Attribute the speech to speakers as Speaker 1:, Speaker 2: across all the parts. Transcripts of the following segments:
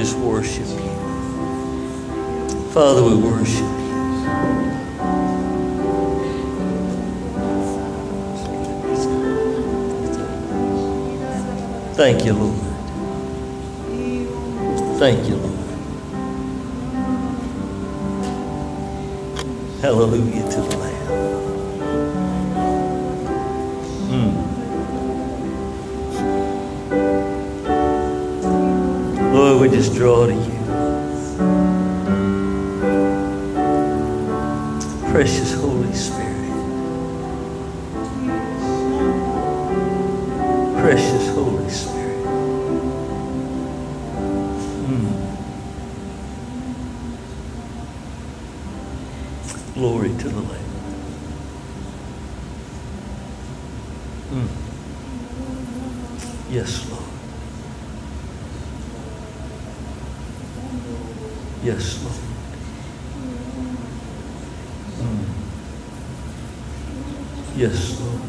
Speaker 1: Father, we Glory to the Lamb. Mm. Yes, Lord. Yes, Lord. Mm. Yes, Lord.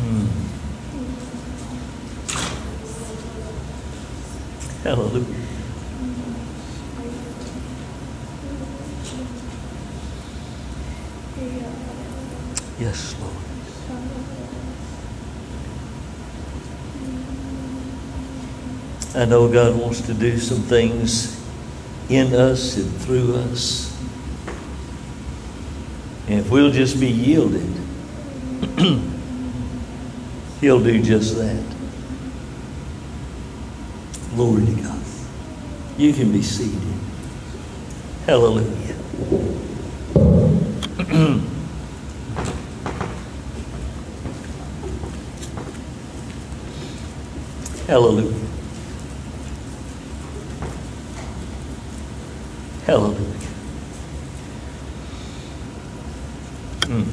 Speaker 1: Mm. Hallelujah. Yes, Lord. I know God wants to do some things in us and through us. And if we'll just be yielded, He'll do just that. Glory to God. You can be seated. Hallelujah. Hallelujah. Hallelujah. Mm.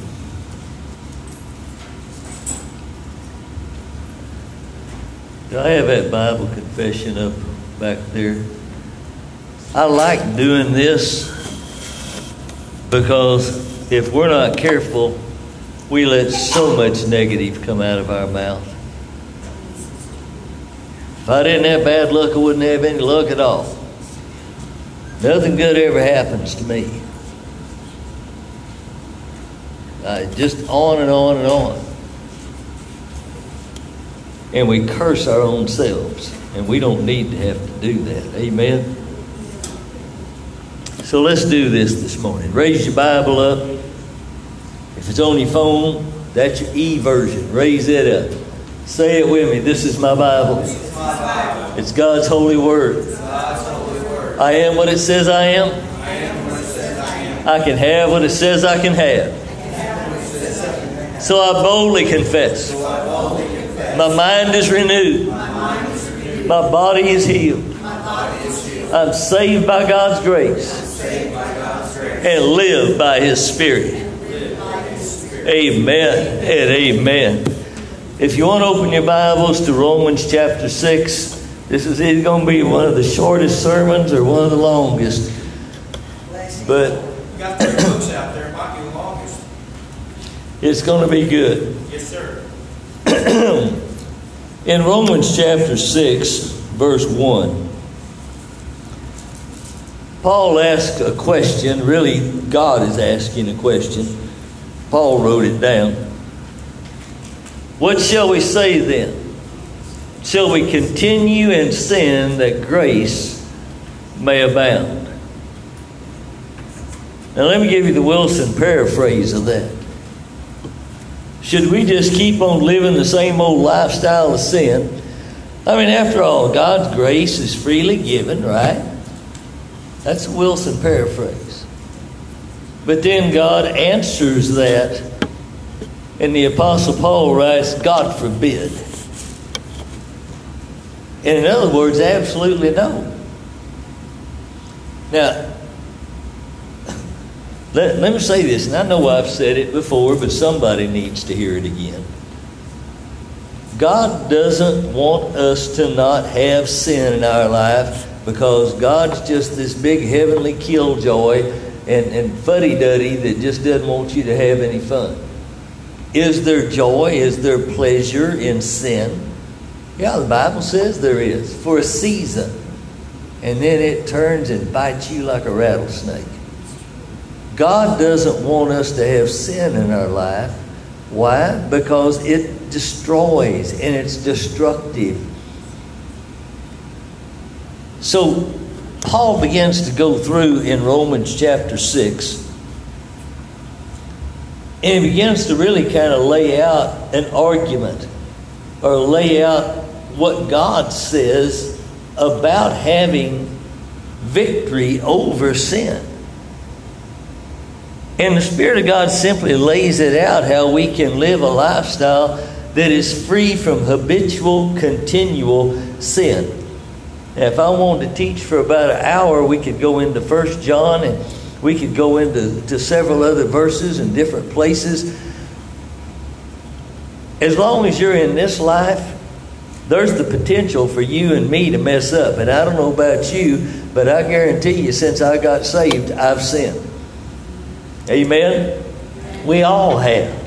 Speaker 1: Do I have that Bible confession up back there? I like doing this because if we're not careful, we let so much negative come out of our mouth. If I didn't have bad luck, I wouldn't have any luck at all. Nothing good ever happens to me. Uh, just on and on and on. And we curse our own selves. And we don't need to have to do that. Amen. So let's do this this morning. Raise your Bible up. If it's on your phone, that's your e version. Raise it up. Say it with me. This is my Bible. It's God's holy word. I am what it says I am. I can have what it says I can have. So I boldly confess. My mind is renewed. My body is healed. I'm saved by God's grace and live by His Spirit. Amen and amen. If you want to open your Bibles to Romans chapter 6, this is either going to be one of the shortest sermons or one of the longest. But
Speaker 2: got three books out there, might be the longest.
Speaker 1: it's going to be good.
Speaker 2: Yes, sir.
Speaker 1: In Romans chapter 6, verse 1, Paul asks a question. Really, God is asking a question. Paul wrote it down. What shall we say then? Shall we continue in sin that grace may abound? Now, let me give you the Wilson paraphrase of that. Should we just keep on living the same old lifestyle of sin? I mean, after all, God's grace is freely given, right? That's a Wilson paraphrase. But then God answers that, and the Apostle Paul writes, God forbid. And in other words, absolutely no. Now, let, let me say this, and I know I've said it before, but somebody needs to hear it again. God doesn't want us to not have sin in our life because God's just this big heavenly killjoy and, and fuddy duddy that just doesn't want you to have any fun. Is there joy? Is there pleasure in sin? Yeah, the Bible says there is for a season. And then it turns and bites you like a rattlesnake. God doesn't want us to have sin in our life. Why? Because it destroys and it's destructive. So, Paul begins to go through in Romans chapter 6 and he begins to really kind of lay out an argument or lay out what God says about having victory over sin. And the Spirit of God simply lays it out how we can live a lifestyle that is free from habitual, continual sin. Now, if I wanted to teach for about an hour, we could go into First John and we could go into to several other verses in different places. As long as you're in this life, there's the potential for you and me to mess up. And I don't know about you, but I guarantee you, since I got saved, I've sinned. Amen? We all have.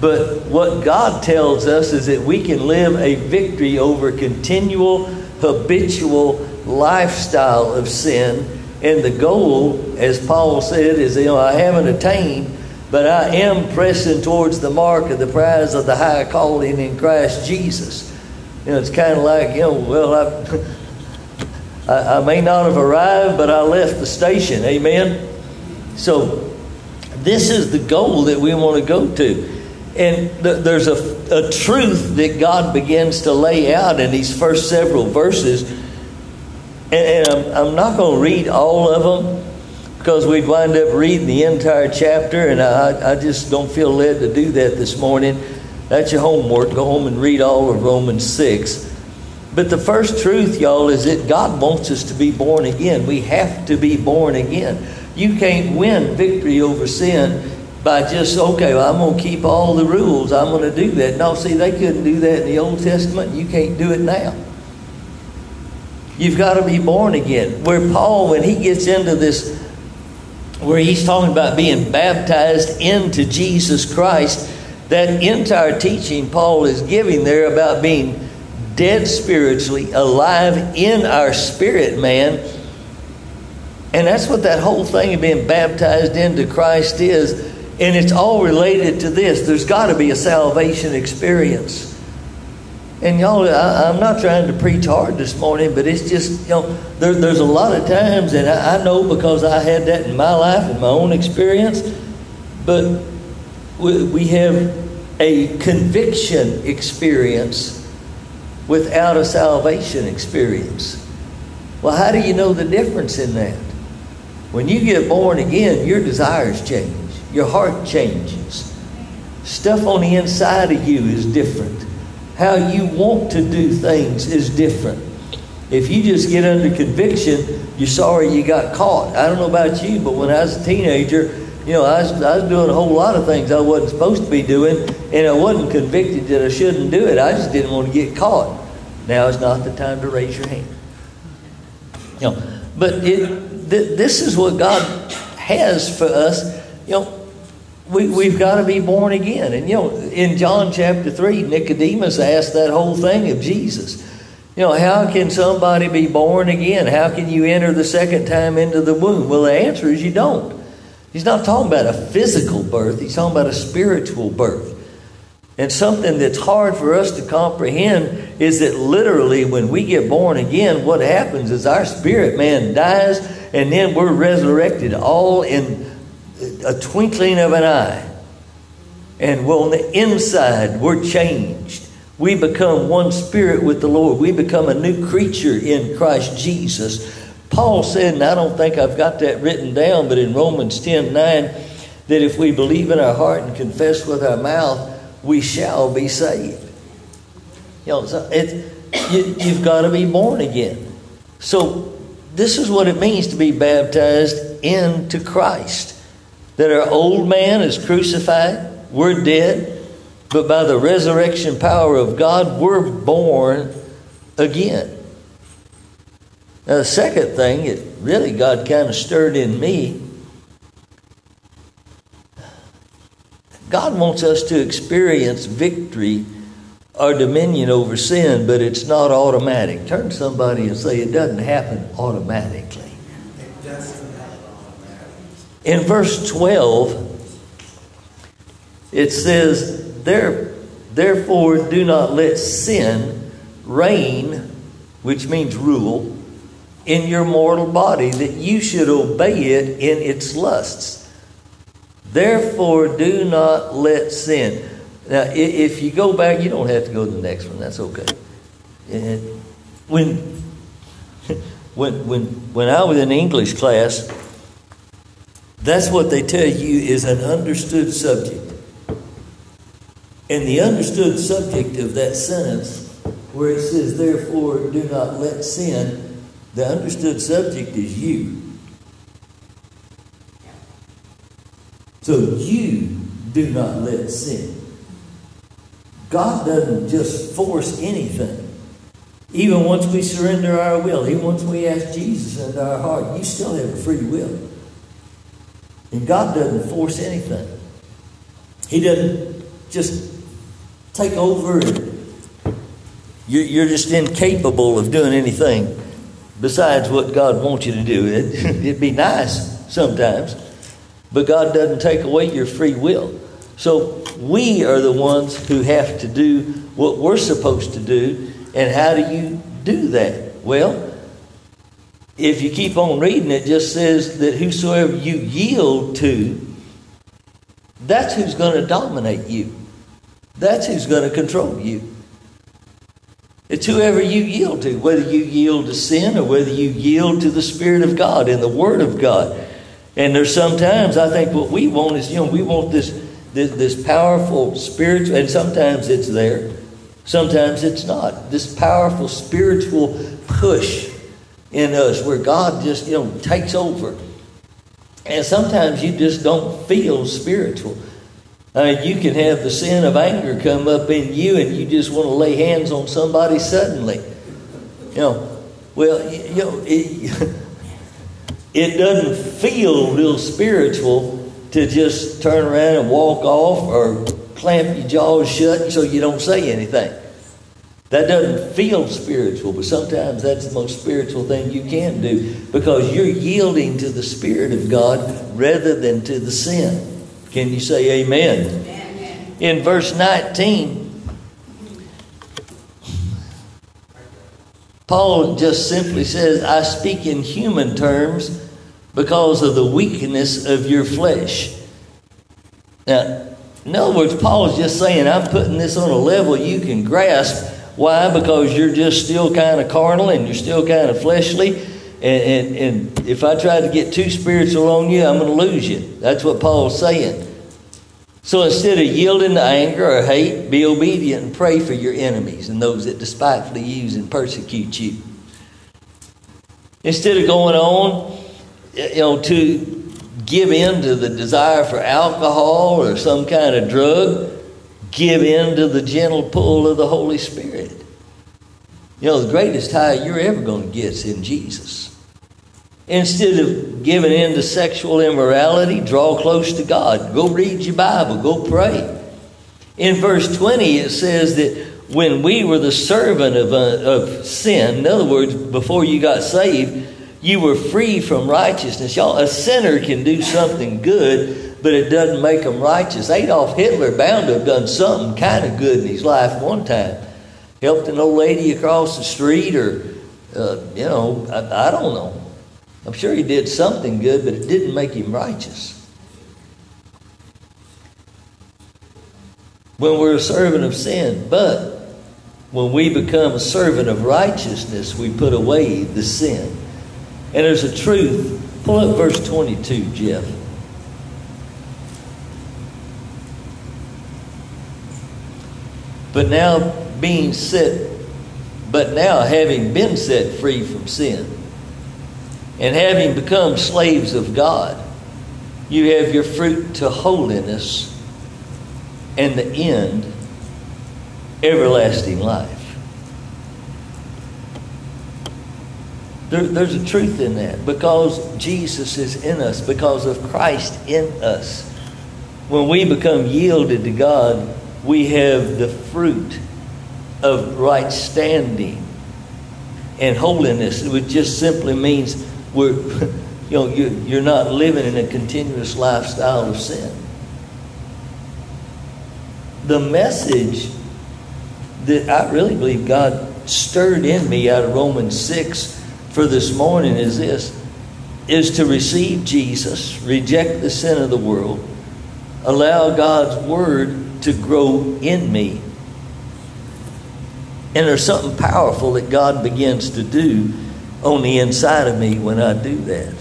Speaker 1: But what God tells us is that we can live a victory over continual, habitual lifestyle of sin and the goal, as Paul said, is you know, I haven't attained, but I am pressing towards the mark of the prize of the high calling in Christ Jesus. You know, it's kind of like, you know, well, I, I, I may not have arrived, but I left the station. Amen? So, this is the goal that we want to go to. And th- there's a, a truth that God begins to lay out in these first several verses and, and I'm, I'm not going to read all of them because we'd wind up reading the entire chapter, and I, I just don't feel led to do that this morning. That's your homework. Go home and read all of Romans 6. But the first truth, y'all, is that God wants us to be born again. We have to be born again. You can't win victory over sin by just, okay, well, I'm going to keep all the rules. I'm going to do that. No, see, they couldn't do that in the Old Testament. You can't do it now. You've got to be born again. Where Paul, when he gets into this, where he's talking about being baptized into Jesus Christ, that entire teaching Paul is giving there about being dead spiritually, alive in our spirit man. And that's what that whole thing of being baptized into Christ is. And it's all related to this. There's got to be a salvation experience. And y'all, I, am not trying to preach hard this morning, but it's just, you know, there, there's a lot of times, and I, I, know because I had that in my life and my own experience, but we, we have a conviction experience without a salvation experience. Well, how do you know the difference in that? When you get born again, your desires change, your heart changes. Stuff on the inside of you is different how you want to do things is different. If you just get under conviction, you're sorry you got caught. I don't know about you, but when I was a teenager, you know, I was, I was doing a whole lot of things I wasn't supposed to be doing, and I wasn't convicted that I shouldn't do it. I just didn't want to get caught. Now is not the time to raise your hand. You know, but it, th- this is what God has for us. You know, we, we've got to be born again. And, you know, in John chapter 3, Nicodemus asked that whole thing of Jesus. You know, how can somebody be born again? How can you enter the second time into the womb? Well, the answer is you don't. He's not talking about a physical birth, he's talking about a spiritual birth. And something that's hard for us to comprehend is that literally when we get born again, what happens is our spirit man dies and then we're resurrected all in a twinkling of an eye. And on the inside, we're changed. We become one spirit with the Lord. We become a new creature in Christ Jesus. Paul said, and I don't think I've got that written down, but in Romans 10 9, that if we believe in our heart and confess with our mouth, we shall be saved. You know, so it, you, you've got to be born again. So, this is what it means to be baptized into Christ that our old man is crucified, we're dead, but by the resurrection power of God, we're born again. Now, the second thing, it really God kind of stirred in me. God wants us to experience victory or dominion over sin, but it's not automatic. Turn to somebody and say, It doesn't happen automatically.
Speaker 2: It doesn't happen automatically.
Speaker 1: In verse 12, it says, there, Therefore, do not let sin reign, which means rule, in your mortal body, that you should obey it in its lusts. Therefore, do not let sin. Now, if you go back, you don't have to go to the next one. That's okay. And when, when, when, when I was in English class, that's what they tell you is an understood subject. And the understood subject of that sentence, where it says, therefore, do not let sin, the understood subject is you. So you do not let sin. God doesn't just force anything. Even once we surrender our will, even once we ask Jesus into our heart, you still have a free will. And God doesn't force anything. He doesn't just take over you're just incapable of doing anything besides what God wants you to do. It'd be nice sometimes, but God doesn't take away your free will. So we are the ones who have to do what we're supposed to do. And how do you do that? Well, if you keep on reading, it just says that whosoever you yield to, that's who's going to dominate you. That's who's going to control you. It's whoever you yield to, whether you yield to sin or whether you yield to the Spirit of God and the Word of God. And there's sometimes I think what we want is, you know, we want this this, this powerful spiritual, and sometimes it's there, sometimes it's not. This powerful spiritual push in us where God just, you know, takes over. And sometimes you just don't feel spiritual. Mean, you can have the sin of anger come up in you and you just want to lay hands on somebody suddenly. You know, well, you know, it, it doesn't feel real spiritual to just turn around and walk off or clamp your jaws shut so you don't say anything. That doesn't feel spiritual, but sometimes that's the most spiritual thing you can do because you're yielding to the Spirit of God rather than to the sin. Can you say amen? amen. In verse 19, Paul just simply says, I speak in human terms because of the weakness of your flesh. Now, in other words, Paul is just saying, I'm putting this on a level you can grasp. Why? Because you're just still kind of carnal and you're still kind of fleshly. And, and, and if I try to get too spiritual on you, I'm going to lose you. That's what Paul's saying. So instead of yielding to anger or hate, be obedient and pray for your enemies and those that despitefully use and persecute you. Instead of going on you know, to give in to the desire for alcohol or some kind of drug, give in to the gentle pull of the Holy Spirit. You know, the greatest high you're ever going to get is in Jesus. Instead of giving in to sexual immorality, draw close to God. Go read your Bible. Go pray. In verse 20, it says that when we were the servant of, uh, of sin, in other words, before you got saved, you were free from righteousness. Y'all, a sinner can do something good, but it doesn't make them righteous. Adolf Hitler bound to have done something kind of good in his life one time. Helped an old lady across the street, or, uh, you know, I, I don't know. I'm sure he did something good, but it didn't make him righteous. When we're a servant of sin, but when we become a servant of righteousness, we put away the sin. And there's a truth. Pull up verse 22, Jeff. But now being set, but now having been set free from sin, and having become slaves of God, you have your fruit to holiness, and the end, everlasting life. There, there's a truth in that because Jesus is in us, because of Christ in us. when we become yielded to God, we have the fruit of right standing and holiness. It just simply means we're, you know, you're not living in a continuous lifestyle of sin. The message that I really believe God stirred in me out of Romans 6 for this morning is this is to receive Jesus, reject the sin of the world, allow God's word to grow in me. And there's something powerful that God begins to do on the inside of me when I do that.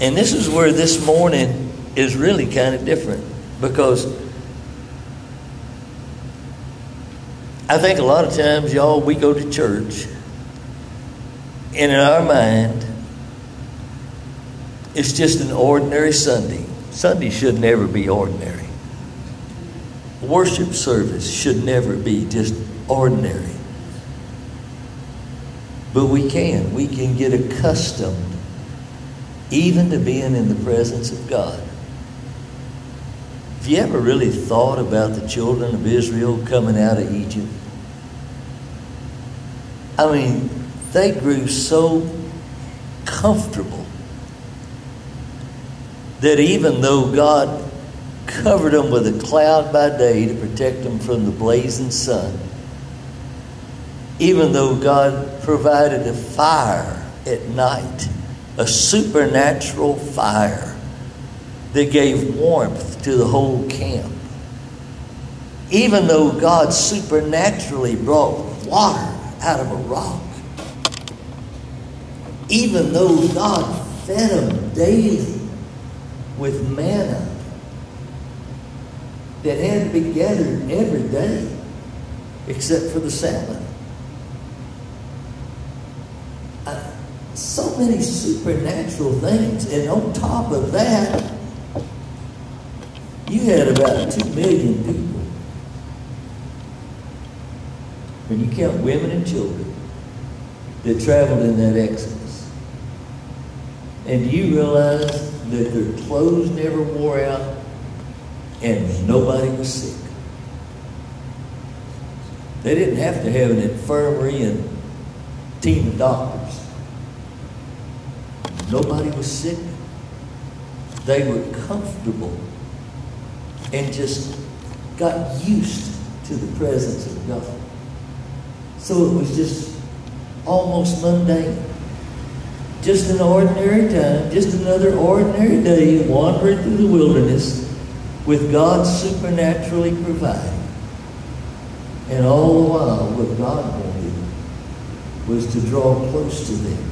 Speaker 1: And this is where this morning is really kind of different because I think a lot of times, y'all, we go to church and in our mind, it's just an ordinary Sunday. Sunday should never be ordinary. Worship service should never be just ordinary. But we can. We can get accustomed even to being in the presence of God. Have you ever really thought about the children of Israel coming out of Egypt? I mean, they grew so comfortable that even though God covered them with a cloud by day to protect them from the blazing sun, even though God provided a fire at night, a supernatural fire that gave warmth to the whole camp, even though God supernaturally brought water out of a rock, even though God fed them daily with manna that had to be gathered every day except for the Sabbath. Uh, so many supernatural things. And on top of that, you had about two million people. When you count women and children that traveled in that Exodus. And you realize that their clothes never wore out and nobody was sick. They didn't have to have an infirmary and team of doctors. Nobody was sick. They were comfortable and just got used to the presence of God. So it was just almost mundane. Just an ordinary time, just another ordinary day wandering through the wilderness with God supernaturally providing. And all the while, what God wanted was to draw close to them,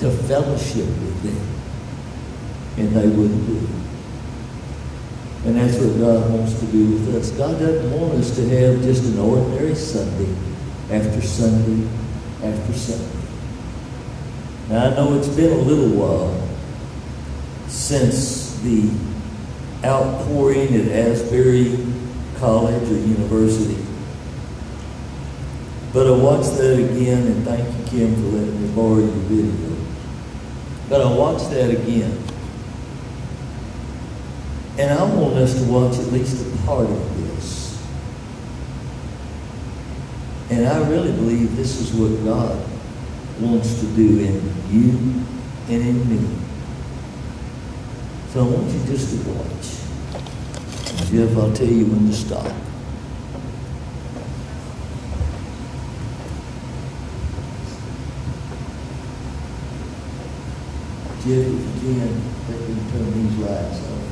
Speaker 1: to fellowship with them. And they wouldn't do it. And that's what God wants to do with us. God doesn't want us to have just an ordinary Sunday after Sunday after Sunday. Now, I know it's been a little while since the outpouring at Asbury College or University. But I watched that again, and thank you, Kim, for letting me borrow your video. But I watched that again. And I want us to watch at least a part of this. And I really believe this is what God wants to do in you and in me. So I want you just to watch. Jeff, I'll tell you when to stop. Jeff, if you can, let me turn these lights off.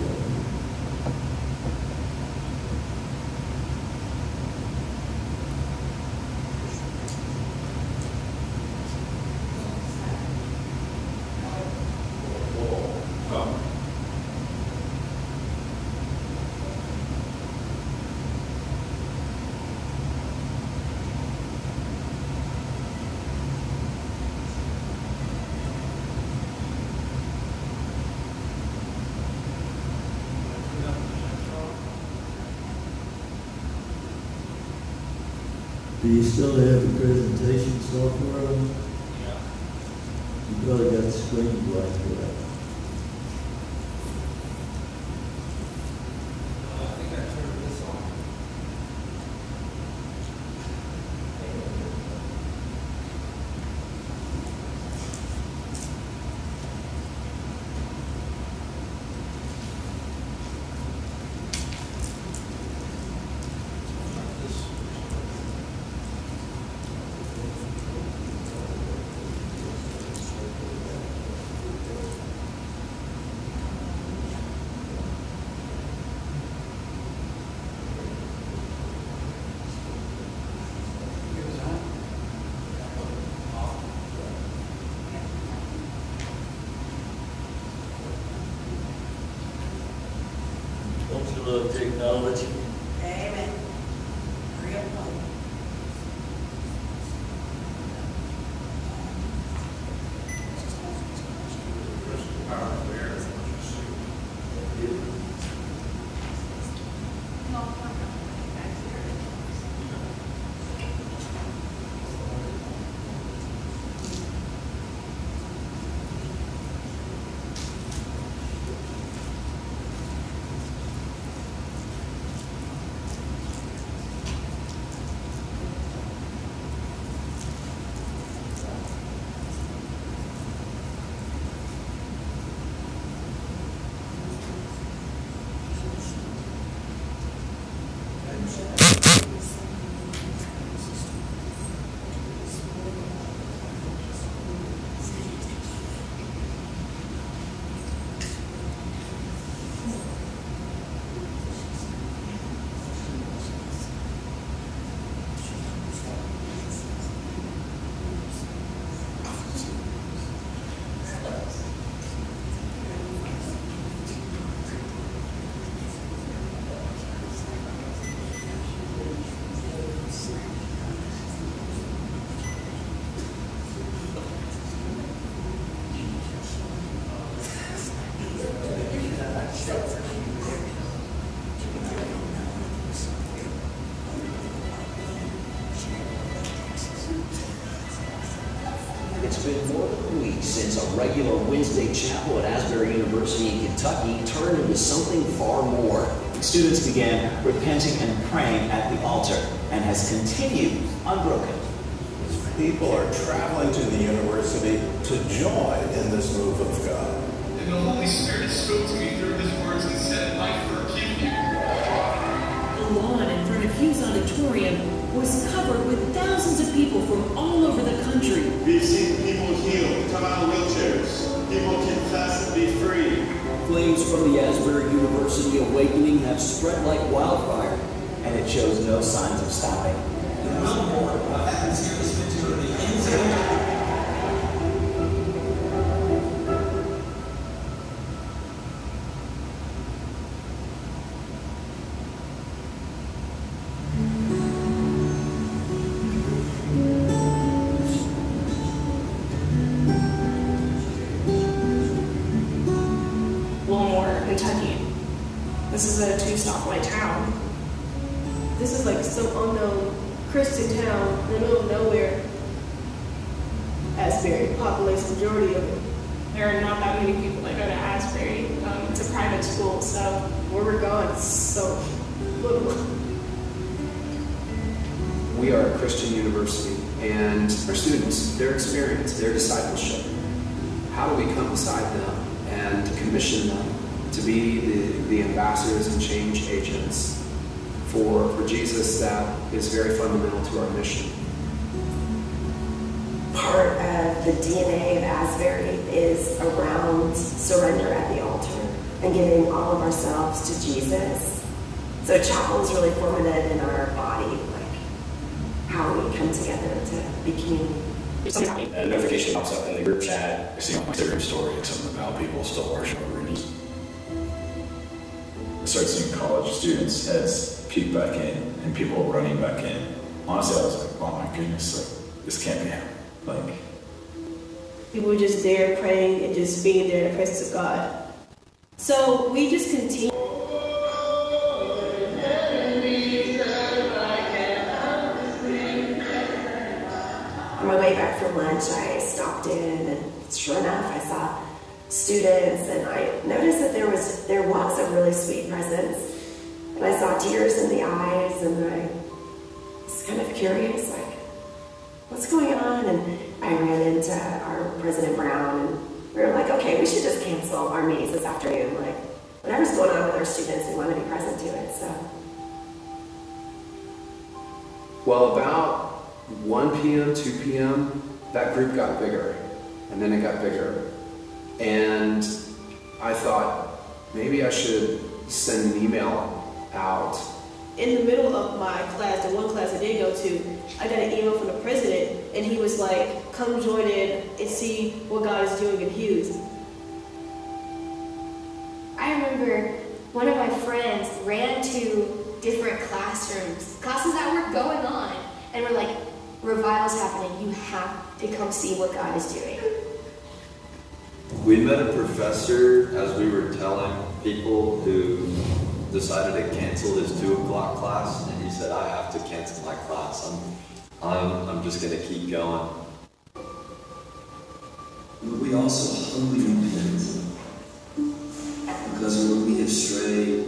Speaker 1: Do you still have the presentation software on?
Speaker 3: Um, yeah.
Speaker 1: You probably got the screen blacked out. Don't you love technology?
Speaker 3: Amen. Real close.
Speaker 4: It's been more than a week since a regular Wednesday chapel at Asbury University in Kentucky turned into something far more. Students began repenting and praying at the altar and has continued unbroken.
Speaker 2: People are traveling to the university to join in this move of God.
Speaker 5: And the Holy Spirit spoke to me through his words and said, I forgive you.
Speaker 6: The lawn in front of Hughes Auditorium was covered with thousands of people from all over the country.
Speaker 7: We've seen people healed, come out of wheelchairs. People confess and be free.
Speaker 4: Flames from the Asbury University awakening have spread like wildfire, and it shows no signs of stopping.
Speaker 8: Wilmore, it's school, so
Speaker 9: Where we're going, it's so little.
Speaker 10: We are a Christian university, and our students, their experience, their discipleship, how do we come beside them and commission them to be the, the ambassadors and change agents for, for Jesus that is very fundamental to our mission?
Speaker 11: part of the DNA of Asbury is around surrender at the altar and giving all of ourselves to Jesus. So chapel is really formative in our body, like how we come together to be community.
Speaker 12: A notification pops up in the group chat. I see on my Instagram story it's something about people still worship over in
Speaker 13: I started seeing college students' heads peek back in and people running back in. Honestly, I was like, oh my goodness, like, this can't be happening. Like,
Speaker 9: People were just there praying and just being there in the presence of God. So we just continue.
Speaker 11: On my way back from lunch, I stopped in, and sure enough, I saw students, and I noticed that there was there was a really sweet presence, and I saw tears in the eyes, and I was kind of curious, like, what's going on? And I ran into our President Brown, and we were like, okay, we should just cancel our meetings this afternoon. Like, whatever's going on with our students, we want to be present to it. So,
Speaker 10: Well, about 1 p.m., 2 p.m., that group got bigger, and then it got bigger. And I thought maybe I should send an email out.
Speaker 9: In the middle of my class, the one class I did go to, I got an email from the president, and he was like, come join in and see what God is doing in Hughes.
Speaker 11: I remember
Speaker 14: one of my friends ran to different classrooms, classes that were going on, and were like, revival's happening. You have to come see what God is doing.
Speaker 15: We met a professor as we were telling people who decided to cancel his two o'clock class, and he said, "I have to cancel my class. I'm, I'm, I'm just going to keep going."
Speaker 16: But we also humbly repent because when we have strayed,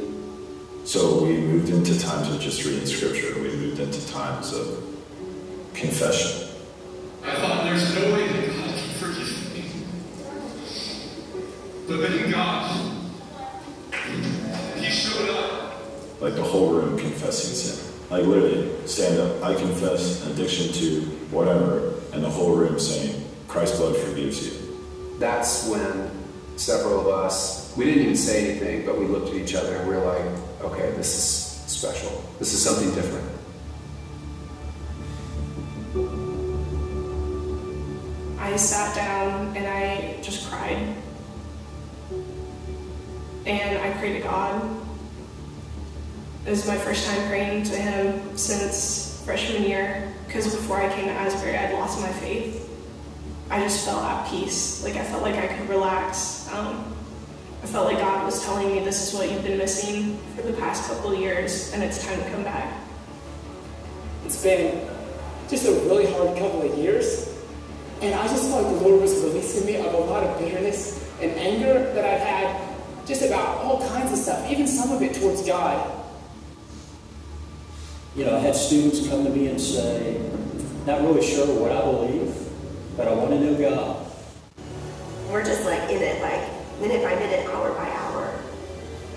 Speaker 13: So we moved into times of just reading scripture. We moved into times of confession.
Speaker 5: I thought there's no way that God can forgive me. But then God, He showed up.
Speaker 13: Like the whole room confessing sin. Like literally, stand up. I confess addiction to whatever, and the whole room saying, Christ's blood forgives you.
Speaker 10: That's when several of us, we didn't even say anything, but we looked at each other and we are like, okay, this is special. This is something different.
Speaker 8: I sat down and I just cried. And I prayed to God. It was my first time praying to Him since freshman year, because before I came to Asbury, I'd lost my faith. I just felt at peace. Like I felt like I could relax. Um, I felt like God was telling me this is what you've been missing for the past couple of years, and it's time to come back.
Speaker 17: It's been just a really hard couple of years. And I just felt like the Lord was releasing me of a lot of bitterness and anger that I've had just about all kinds of stuff, even some of it towards God.
Speaker 18: You know, I had students come to me and say, not really sure what I believe, but I want to know God.
Speaker 11: We're just like in it, like minute by minute, hour by hour.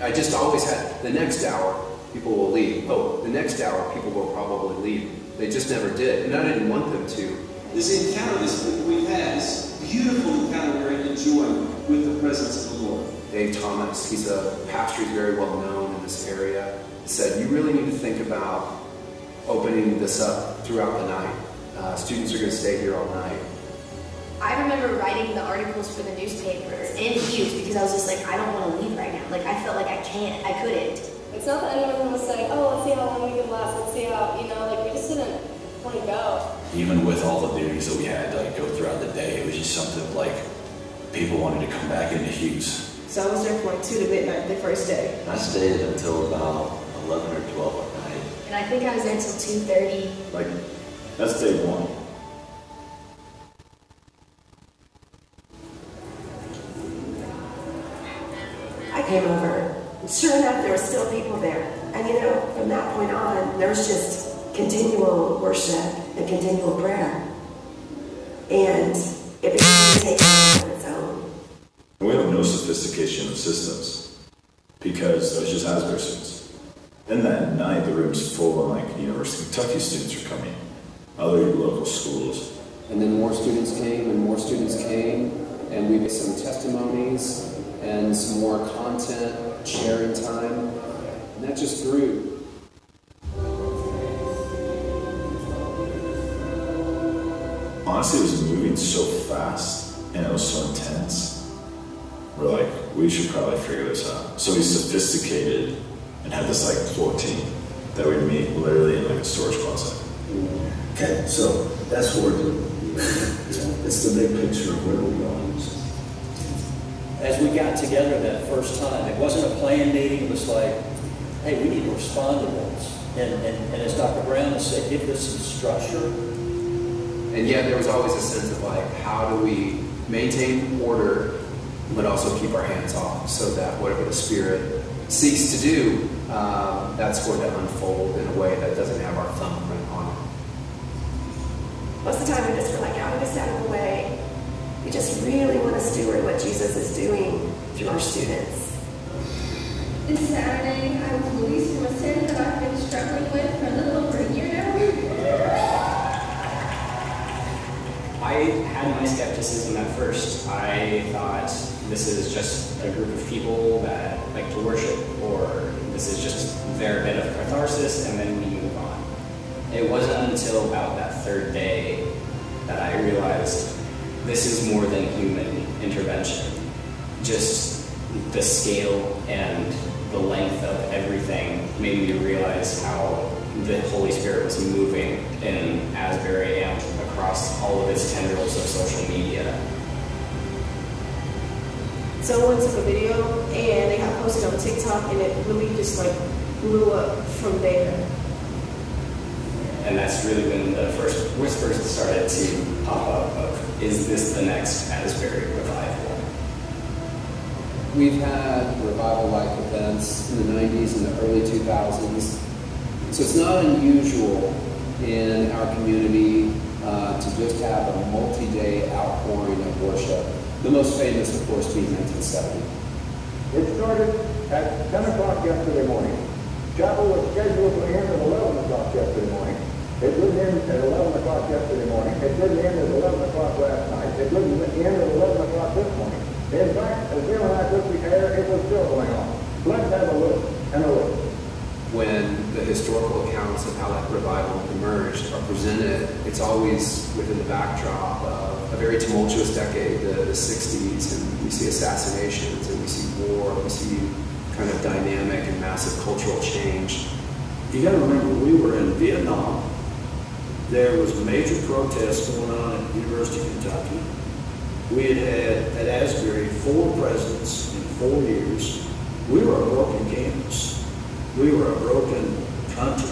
Speaker 10: I just always had the next hour, people will leave. Oh, the next hour, people will probably leave. They just never did. And I didn't want them to.
Speaker 16: this encounter this we've had, this beautiful encounter we're enjoying with the presence of the Lord.
Speaker 10: Dave Thomas, he's a pastor, he's very well known in this area, said, You really need to think about opening this up throughout the night. Uh, students are going to stay here all night.
Speaker 14: I remember writing the articles for the newspaper in Hughes because I was just like, I don't want to leave right now. Like, I felt like I can't, I couldn't.
Speaker 9: It's not that anyone was saying, oh, let's see how long we can last, let's see how, you know, like we just didn't want to go.
Speaker 12: Even with all the duties that we had to like go throughout the day, it was just something like people wanted to come back into Hughes.
Speaker 9: So I was there from like 2 to midnight the first day.
Speaker 15: I stayed until about 11 or 12 at night.
Speaker 14: And I think I was there until 2.30.
Speaker 13: Like, that's day one.
Speaker 11: I came over. Sure enough, there were still people there. And you know, from that point on, there was just continual worship and continual prayer. And it to take on its own.
Speaker 13: We have no sophistication of systems because it was just Asbury students. Then that night, the room's full, and like University of Kentucky students are coming, other local schools.
Speaker 10: And then more students came, and more students came, and we made some testimonies and some more content, sharing time, and that just grew.
Speaker 13: Honestly, it was moving so fast and it was so intense. We're like, we should probably figure this out. So we sophisticated and had this like floor team that we'd meet literally in like a storage closet.
Speaker 16: Okay, so that's what we're doing. It's the big picture of where we're going.
Speaker 18: As we got together that first time, it wasn't a planned meeting, it was like, hey, we need to respond to this. And, and, and as Dr. Brown has said, give this some structure.
Speaker 10: And yet there was always a sense of like, how do we maintain order, but also keep our hands off so that whatever the Spirit seeks to do, um, that's going to unfold in a way that doesn't have our thumbprint on it.
Speaker 11: Most of the time, we just feel like, out of this out of the way. We just really want to steward what Jesus is doing through our students.
Speaker 19: This Saturday, I was released from a sin that I've been struggling with for a little over a year now.
Speaker 20: I had my skepticism at first. I thought this is just a group of people that like to worship, or this is just their bit of catharsis, and then we move on. It wasn't until about that third day that I realized this is more than human intervention. Just the scale and the length of everything made me realize how the Holy Spirit was moving in Asbury and across all of its tendrils of social media.
Speaker 9: Someone took a video and they got posted on TikTok and it really just like blew up from there.
Speaker 20: And that's really when the first whispers started to pop up of, is this the next Asbury revival?
Speaker 10: We've had revival-like events in the 90s and the early 2000s. So it's not unusual in our community uh, to just have a multi-day outpouring of worship. The most famous, of course, being 1970.
Speaker 21: It started at 10 o'clock yesterday morning. Chapel was scheduled to end at 11 o'clock yesterday morning. It didn't end at 11 o'clock yesterday morning. It didn't end at 11 o'clock last night. It didn't end at 11 o'clock this morning. In fact, as Bill and I took the air, it was still going on. Let's have a look and a look.
Speaker 10: When the historical accounts of how that revival emerged are presented, it's always within the backdrop of very tumultuous decade, the, the 60s, and we see assassinations, and we see war, we see kind of dynamic and massive cultural change.
Speaker 22: You got to remember, we were in Vietnam. There was major protests going on at the University of Kentucky. We had had at Asbury four presidents in four years. We were a broken campus. We were a broken country.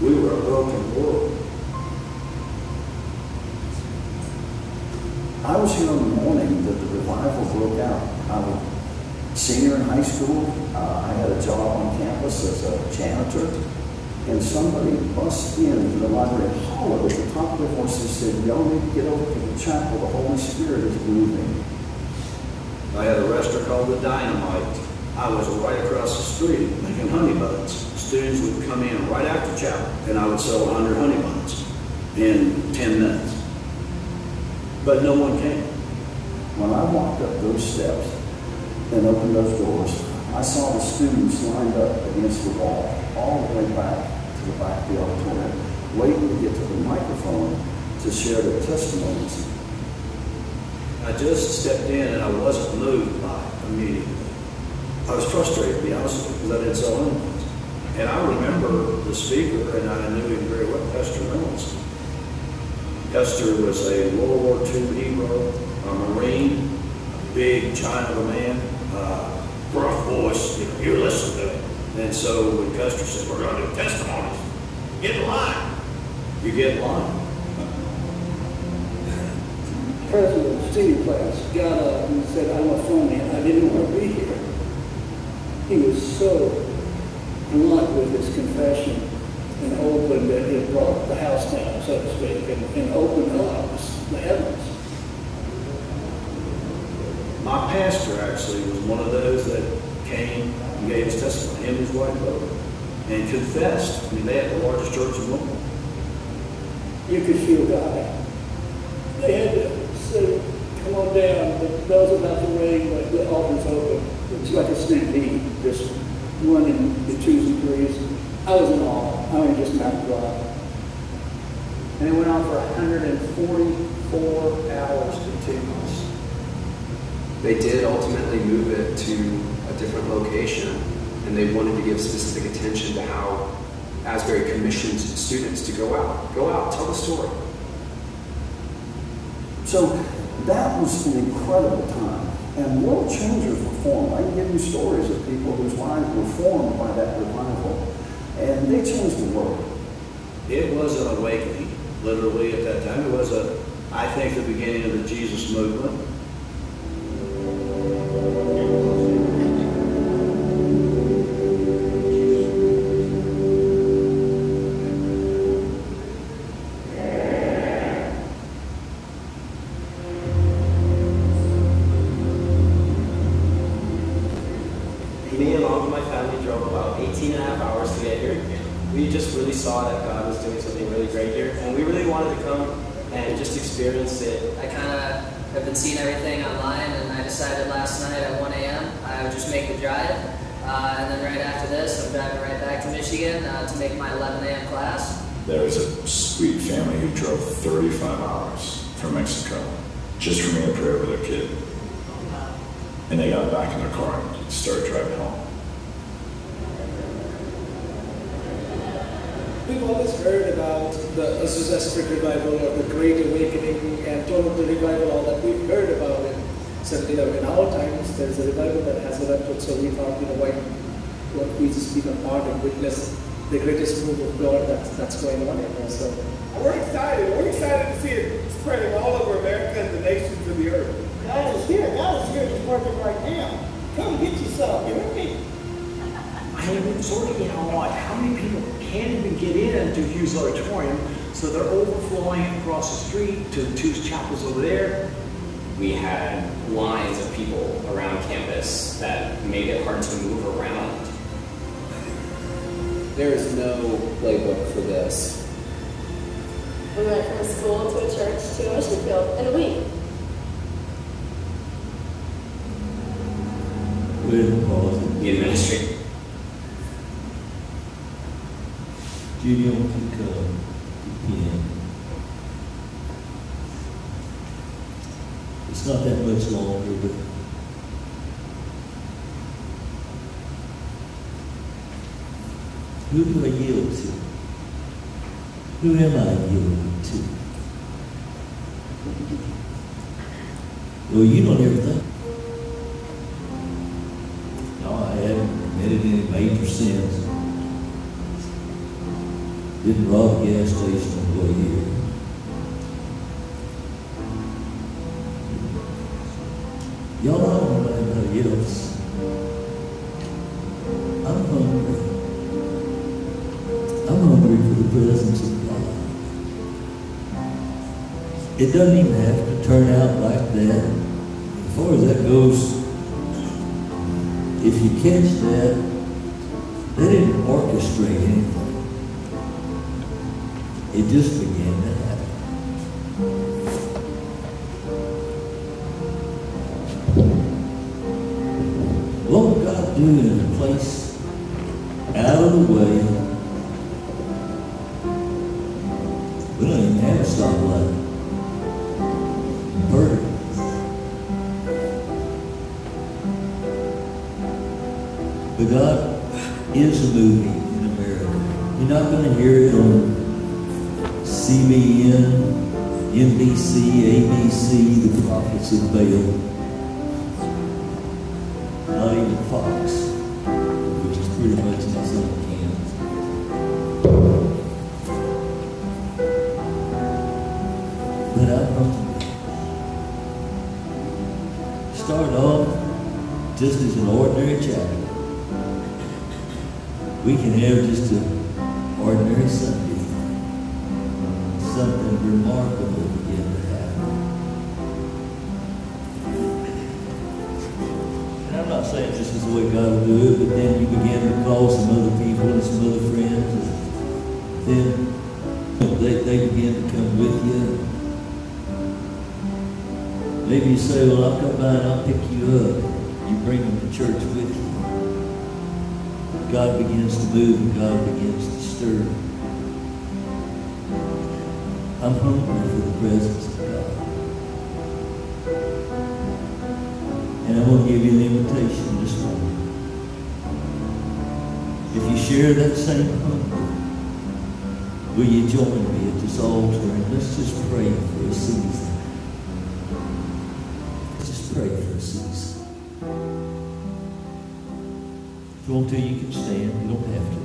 Speaker 22: We were a broken world.
Speaker 23: I was here in the morning that the revival broke out. I was a senior in high school. Uh, I had a job on campus as a janitor. And somebody bust into the library and at the top of their voice and said, Y'all need to get over to the chapel. The Holy Spirit is moving.
Speaker 22: I had a restaurant called the Dynamite. I was right across the street making honey buns. Students would come in right after chapel, and I would sell 100 honey buns in 10 minutes. But no one came.
Speaker 23: When I walked up those steps and opened those doors, I saw the students lined up against the wall, all the way back to the back of the auditorium, waiting to get to the microphone to share their testimonies.
Speaker 22: I just stepped in and I wasn't moved by it immediately. I was frustrated, to be honest with you, because I didn't sell anything. And I remember the speaker, and I knew him very well, Custer Reynolds. Custer was a World War II hero, a Marine, a big giant of a man, uh, gruff voice, you know, you listen to him. And so when Custer said, we're going to do testimonies, get in line. You get in line.
Speaker 17: President of the senior class got up and said, I want to phone in. I didn't want to be here. He was so blunt with his confession and open that it brought the house down, so to speak, and, and opened up the heavens.
Speaker 22: My pastor actually was one of those that came and gave his testimony, him and his wife both, and confessed. I mean, they had the largest church in Wilmington.
Speaker 17: You could feel God. They had to say, come on down, the bell's about to ring, but the altar's open. It's like a stampede, just running the twos and threes. I was in awe. I mean, just not God.
Speaker 10: And it went on for 144 hours continuous. They did ultimately move it to a different location, and they wanted to give specific attention to how Asbury commissioned students to go out. Go out, tell the story.
Speaker 23: So that was an incredible time. And world changers were formed. I can give you stories of people whose lives were formed by that revival. And they changed the world.
Speaker 22: It was an awakening, literally, at that time. It was, a, I think, the beginning of the Jesus movement.
Speaker 24: Me along with my family drove about 18 and a half hours to get here. We just really saw that God was doing something really great here, and we really wanted to come and just experience it.
Speaker 25: I kind of have been seeing everything online, and I decided last night at 1 a.m. I would just make the drive. Uh, and then right after this, I'm driving right back to Michigan uh, to make my 11 a.m. class.
Speaker 13: There was a sweet family who drove 35 hours from Mexico just for me to pray with their kid. And they got back in their car and started driving home.
Speaker 17: We've always heard about the Azusa Street revival or the Great Awakening and Toronto revival, all that. We've heard about it. So, you know, in our times, there's a revival that has erupted, so we thought, you know, why don't we just be a part and witness the greatest move of God that's, that's going on here. So,
Speaker 2: We're excited. We're excited to see it spreading all over America and the nations of the earth.
Speaker 26: God is here. God is here. He's working right now. Come get yourself. some. You hear me?
Speaker 27: I mean, sort of, you know, like how many people can't even get into Hughes Auditorium, so they're overflowing across the street to the two chapels over there.
Speaker 20: We had lines of people around campus that made it hard to move around.
Speaker 10: There is no playbook for this.
Speaker 9: We went from a school to a church to Ocean Field in a week.
Speaker 1: Well, pause.
Speaker 20: The administration.
Speaker 1: To come. Yeah. It's not that much longer, but who do I yield to? Who am I yielding to? Well, you don't ever doesn't even have to turn out like that. As far as that goes, if you catch that, they didn't orchestrate anything. It just began to happen. What would God do in a place out of the way? God is moving in America. You're not going to hear it on CBS, NBC, ABC, the prophets of Baal. Not even Fox, which is pretty much in its own hands. But I'm hungry. Start off just as an ordinary chapter. We can have just an ordinary Sunday. Something remarkable begin to happen. And I'm not saying this is the way God will do it, but then you begin to call some other people and some other friends, and then they, they begin to come with you. Maybe you say, well, I'll come by and I'll pick you up. You bring them to church with you. God begins to move and God begins to stir. I'm hungry for the presence of God. And I'm going to give you an invitation this morning. If you share that same hunger, will you join me at this altar and let's just pray for a season. Let's just pray for a season. If you want to, you can stand. You don't have to.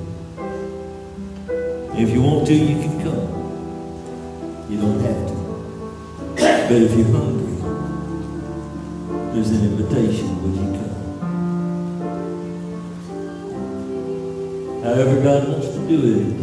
Speaker 1: If you want to, you can come. You don't have to. But if you're hungry, there's an invitation. Would you come? However God wants to do it